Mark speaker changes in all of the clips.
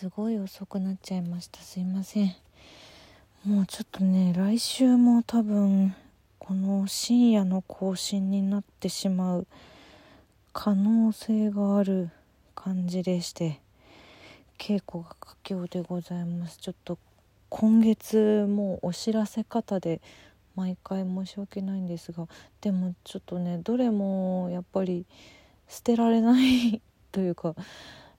Speaker 1: すごい遅くなっちゃいました。すいません。もうちょっとね来週も多分この深夜の更新になってしまう可能性がある感じでして稽古が佳境でございます。ちょっと今月もうお知らせ方で毎回申し訳ないんですがでもちょっとねどれもやっぱり捨てられない というか、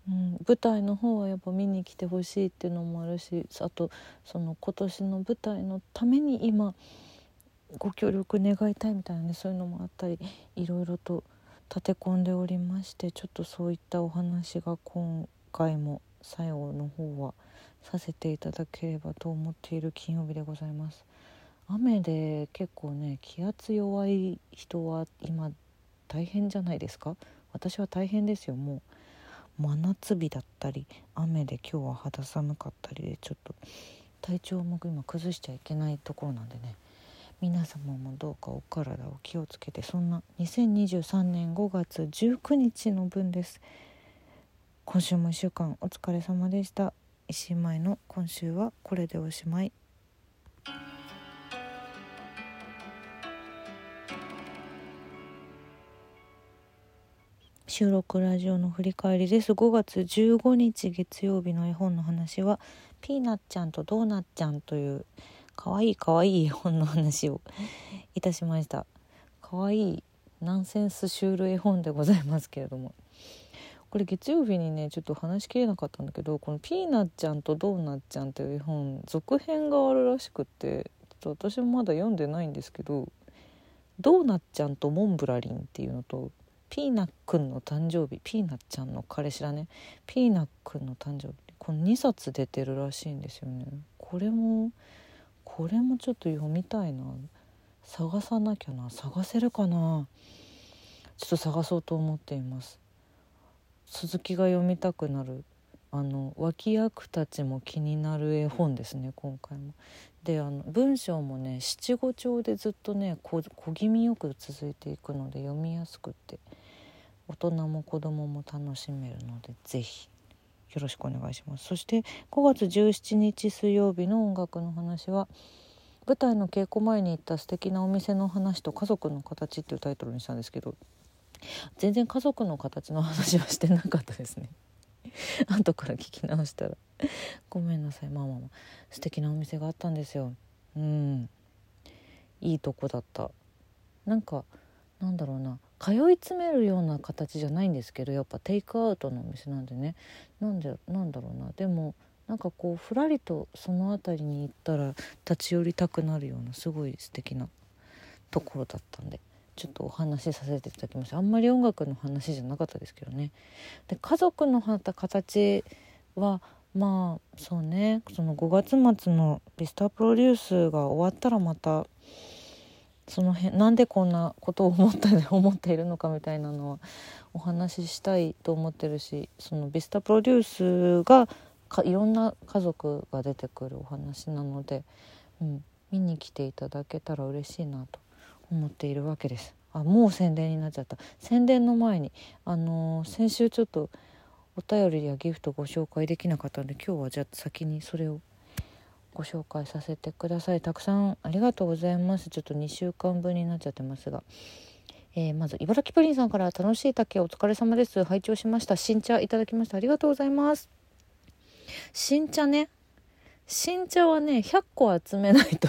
Speaker 1: うん、舞台の方はやっぱ見に来てほしいっていうのもあるしあとその今年の舞台のために今ご協力願いたいみたいなねそういうのもあったりいろいろと立て込んでおりましてちょっとそういったお話が今回も最後の方はさせていただければと思っている金曜日でございます。雨で結構ね気圧弱い人は今大変じゃないですか？私は大変ですよもう真夏日だったり雨で今日は肌寒かったりでちょっと体調も今崩しちゃいけないところなんでね。皆様もどうかお体を気をつけてそんな2023年5月19日の分です。今週も1週間お疲れ様でした。石井舞の今週はこれでおしまい。収録ラジオの振り返りです。5月15日月曜日の絵本の話はピーナッちゃんとドーナッちゃんというかわいいかわいい絵本の話を いたしました。かわいいナンセンスシュール絵本でございますけれども。これ月曜日にねちょっと話しきれなかったんだけどこの「ピーナッちゃんとドーナッちゃん」という絵本続編があるらしくってちょっと私もまだ読んでないんですけど「ドーナッちゃんとモンブラリン」っていうのとピーナッくんの誕生日ピーナちゃんの彼氏だね。ピーナッくんの誕生日。この2冊出てるらしいんですよね。これもこれもちょっと読みたいな。探さなきゃな。探せるかな。ちょっと探そうと思っています。鈴木が読みたくなる。あの脇役たちも気になる絵本ですね今回も。であの文章もね七五調でずっとね小気味よく続いていくので読みやすくって。大人も子供も楽しめるので是非よろしくお願いします。そして5月17日水曜日の音楽の話は舞台の稽古前に行った素敵なお店の話と家族の形っていうタイトルにしたんですけど全然家族の形の話はしてなかったですね。後から聞き直したらごめんなさいママも素敵なお店があったんですよ。うん。いいとこだった。なんかなんだろうな。通い詰めるような形じゃないんですけどやっぱテイクアウトのお店なんでね。なんでなんだろうな。でもなんかこうふらりとその辺りに行ったら立ち寄りたくなるようなすごい素敵なところだったんでちょっとお話しさせていただきました。あんまり音楽の話じゃなかったですけどね。で家族の形はまあそうね。その5月末のビスタープロデュースが終わったらまたその辺なんでこんなことを思った 思っているのかみたいなのはお話ししたいと思ってるしそのビスタプロデュースがかいろんな家族が出てくるお話なので、うん、見に来ていただけたら嬉しいなと思っているわけです。あもう宣伝になっちゃった宣伝の前にあのー、先週ちょっとお便りやギフトご紹介できなかったんで今日はじゃあ先にそれをご紹介させてください。たくさんありがとうございます。ちょっと2週間分になっちゃってますが、えー、まず茨城プリンさんから楽しい竹お疲れ様です。拝聴しました。新茶いただきましたありがとうございます。新茶ね。新茶はね100個集めないと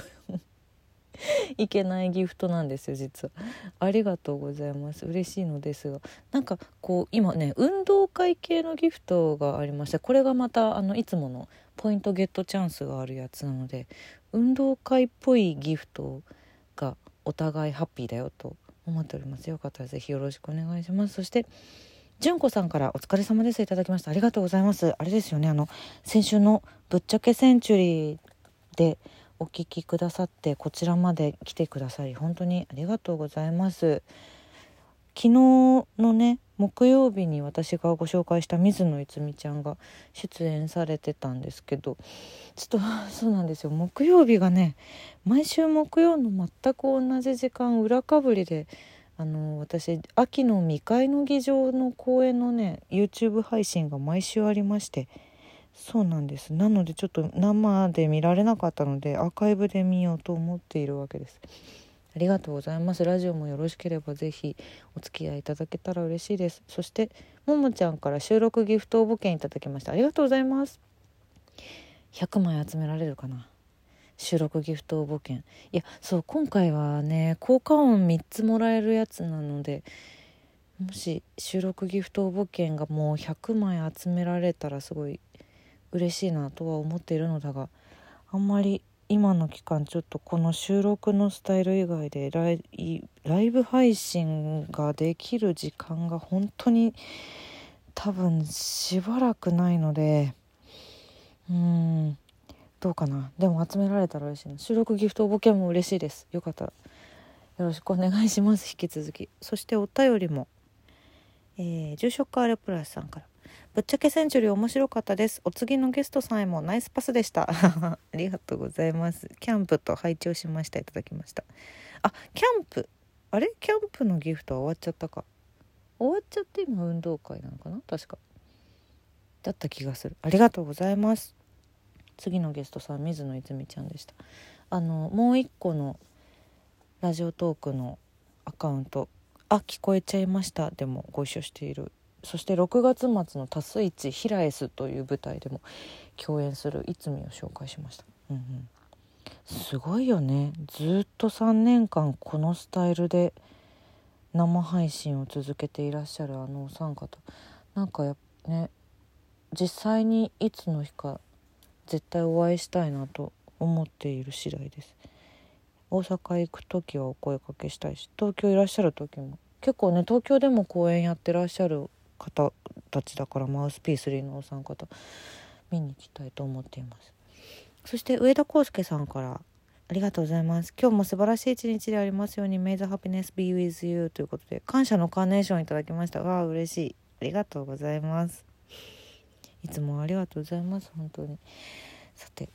Speaker 1: いけないギフトなんですよ実は。ありがとうございます。嬉しいのですが。なんかこう今ね運動会系のギフトがありましてこれがまたあのいつものポイントゲットチャンスがあるやつなので運動会っぽいギフトがお互いハッピーだよと思っております。よかったら是非よろしくお願いします。そして純子さんからお疲れ様ですいただきました。ありがとうございます。あれですよねあの先週のぶっちゃけセンチュリーでお聞きくださってこちらまで来てくださり本当にありがとうございます。昨日のね木曜日に私がご紹介した水野いつみちゃんが出演されてたんですけどちょっとそうなんですよ。木曜日がね毎週木曜の全く同じ時間裏かぶりであの私秋の未開の議場の公演のね YouTube 配信が毎週ありましてそうなんです。なのでちょっと生で見られなかったのでアーカイブで見ようと思っているわけです。ありがとうございます。ラジオもよろしければぜひお付き合いいただけたら嬉しいです。そしてももちゃんから収録ギフト募券いただきました。ありがとうございます。100枚集められるかな。収録ギフト募券いやそう今回はね効果音3つもらえるやつなのでもし収録ギフト応募券がもう100枚集められたらすごい嬉しいなとは思っているのだがあんまり今の期間ちょっとこの収録のスタイル以外でライライブ配信ができる時間が本当に多分しばらくないのでうんどうかな。でも集められたら嬉しいな。収録ギフト応募券も嬉しいです。よかったらよろしくお願いします。引き続き。そしてお便りも。えー、住職カーレプラスさんから。ぶっちゃけセンチュリー面白かったです。お次のゲストさんへもナイスパスでした。ありがとうございます。キャンプと拝聴しました。いただきました。あキャンプ。あれ？キャンプのギフトは終わっちゃったか。終わっちゃって今運動会なのかな？確か。だった気がする。ありがとうございます。次のゲストさん水野泉ちゃんでした。あのもう一個のラジオトークのアカウント。あ聞こえちゃいました。でもご一緒している。そして6月末の「タスイチヒラエス」という舞台でも共演する逸見を紹介しました、うんうん、すごいよね。ずっと3年間このスタイルで生配信を続けていらっしゃるあのお三方。なんかやね実際にいつの日か絶対お会いしたいなと思っている次第です。大阪行く時はお声かけしたいし東京いらっしゃる時も。結構ね東京でも公演やってらっしゃる方たちだからマウスピー3のお三方見に行きたいと思っています。そして上田康介さんからありがとうございます。今日も素晴らしい一日でありますように May the happiness be with you ということで感謝のカーネーションいただきました。わあ嬉しい。ありがとうございます。いつもありがとうございます。本当に。さて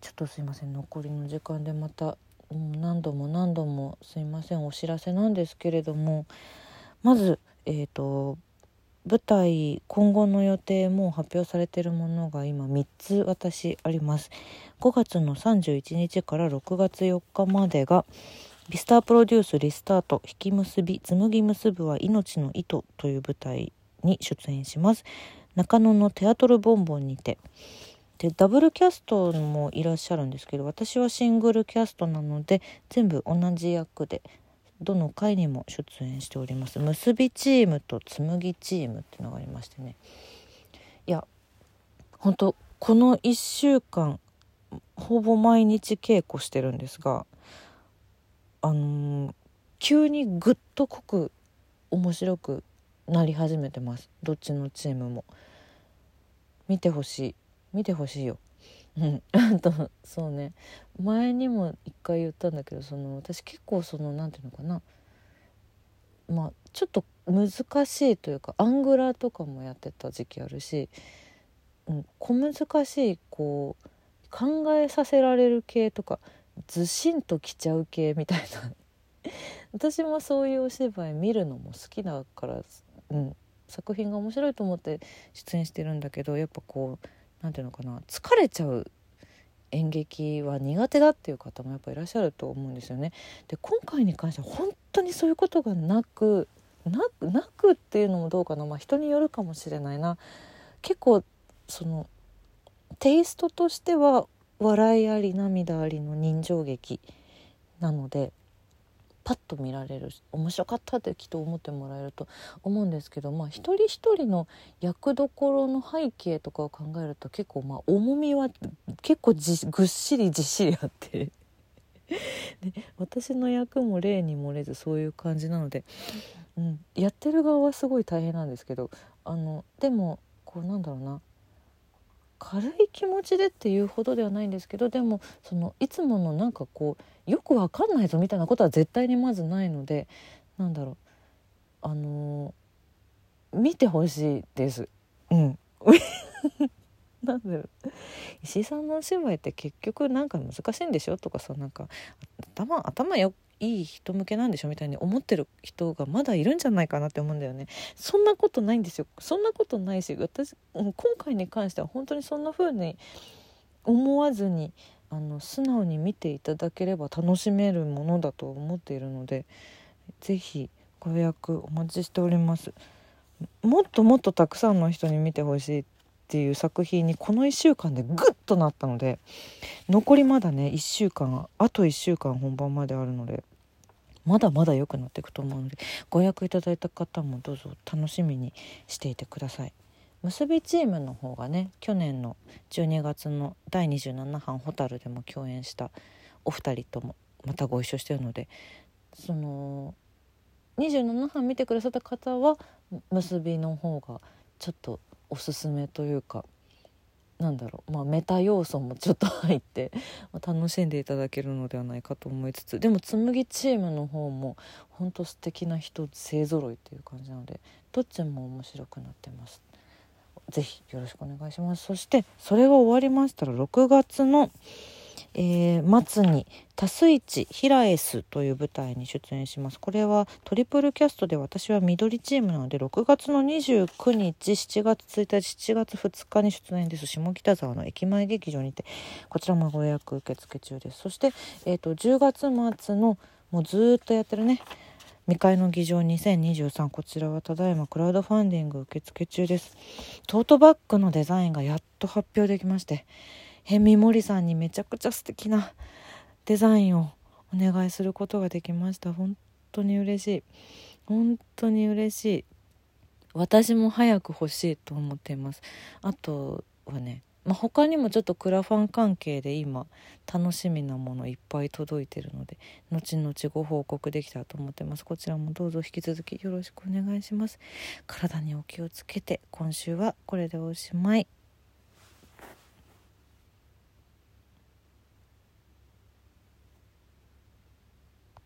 Speaker 1: ちょっとすいません。残りの時間でまたうん何度も何度もすいません。お知らせなんですけれどもまずえっ、ー、と舞台今後の予定も発表されているものが今3つ私あります。5月の31日から6月4日までがビスタープロデュースリスタート引き結び紡ぎ結ぶは命の糸という舞台に出演します。中野のテアトルボンボンにて。でダブルキャストもいらっしゃるんですけど私はシングルキャストなので全部同じ役でどの回にも出演しております。結びチームと紡ぎチームっていうのがありましてね。いや本当この1週間ほぼ毎日稽古してるんですがあのー、急にぐっと濃く面白くなり始めてます。どっちのチームも。見てほしい。見てほしいよ。うん、あとそうね。前にも一回言ったんだけどその私結構その何て言うのかな。まあちょっと難しいというかアングラーとかもやってた時期あるし、うん、小難しいこう考えさせられる系とかずしんときちゃう系みたいな。私もそういうお芝居見るのも好きだから、うん、作品が面白いと思って出演してるんだけどやっぱこう何ていうのかな疲れちゃう演劇は苦手だっていう方もやっぱいらっしゃると思うんですよね。で今回に関しては本当にそういうことがなくなくなくっていうのもどうかな、まあ、人によるかもしれないな結構そのテイストとしては笑いあり涙ありの人情劇なのでパッと見られる面白かったってきっと思ってもらえると思うんですけどまあ一人一人の役どころの背景とかを考えると結構まあ重みは結構ぐっしりじっしりあって。で私の役も例に漏れずそういう感じなので、うん、やってる側はすごい大変なんですけどあのでもこうなんだろうな。軽い気持ちでっていうほどではないんですけどでもそのいつものなんかこうよくわかんないぞみたいなことは絶対にまずないのでなんだろうあのー、見てほしいです。うん、なんだろう。石井さんのお芝居って結局なんか難しいんでしょ？とかさなんか頭頭よいい人向けなんでしょみたいに思ってる人がまだいるんじゃないかなって思うんだよね。そんなことないんですよ。そんなことないし私今回に関しては本当にそんな風に思わずにあの素直に見ていただければ楽しめるものだと思っているので是非ご予約お待ちしております。もっともっとたくさんの人に見てほしいっていう作品にこの1週間でグッとなったので残りまだね1週間あと1週間本番まであるのでまだまだ良くなっていくと思うのでご予約いただいた方もどうぞ楽しみにしていてください。結びチームの方がね去年の12月の第27版「蛍」でも共演したお二人ともまたご一緒してるのでその27版見てくださった方は結びの方がちょっとおすすめというかなんだろうまあメタ要素もちょっと入って 楽しんでいただけるのではないかと思いつつでも紬チームの方もほんと素敵な人勢ぞろいっていう感じなのでどっちも面白くなってます。ぜひよろしくお願いしますそしてそれが終わりましたら6月のえー、末に「多数一ヒラエス」という舞台に出演します。これはトリプルキャストで私は緑チームなので6月の29日7月1日7月2日に出演です。下北沢の駅前劇場にてこちらもご予約受付中です。そして、えーと、10月末のもうずっとやってるね未開の議場2023こちらはただいまクラウドファンディング受付中です。トートバッグのデザインがやっと発表できましてヘミモリさんにめちゃくちゃ素敵なデザインをお願いすることができました。本当に嬉しい。本当に嬉しい。私も早く欲しいと思っています。あとはねまあ、他にもちょっとクラファン関係で今楽しみなものいっぱい届いてるので後々ご報告できたらと思ってます。こちらもどうぞ引き続きよろしくお願いします。体にお気をつけて今週はこれでおしまい。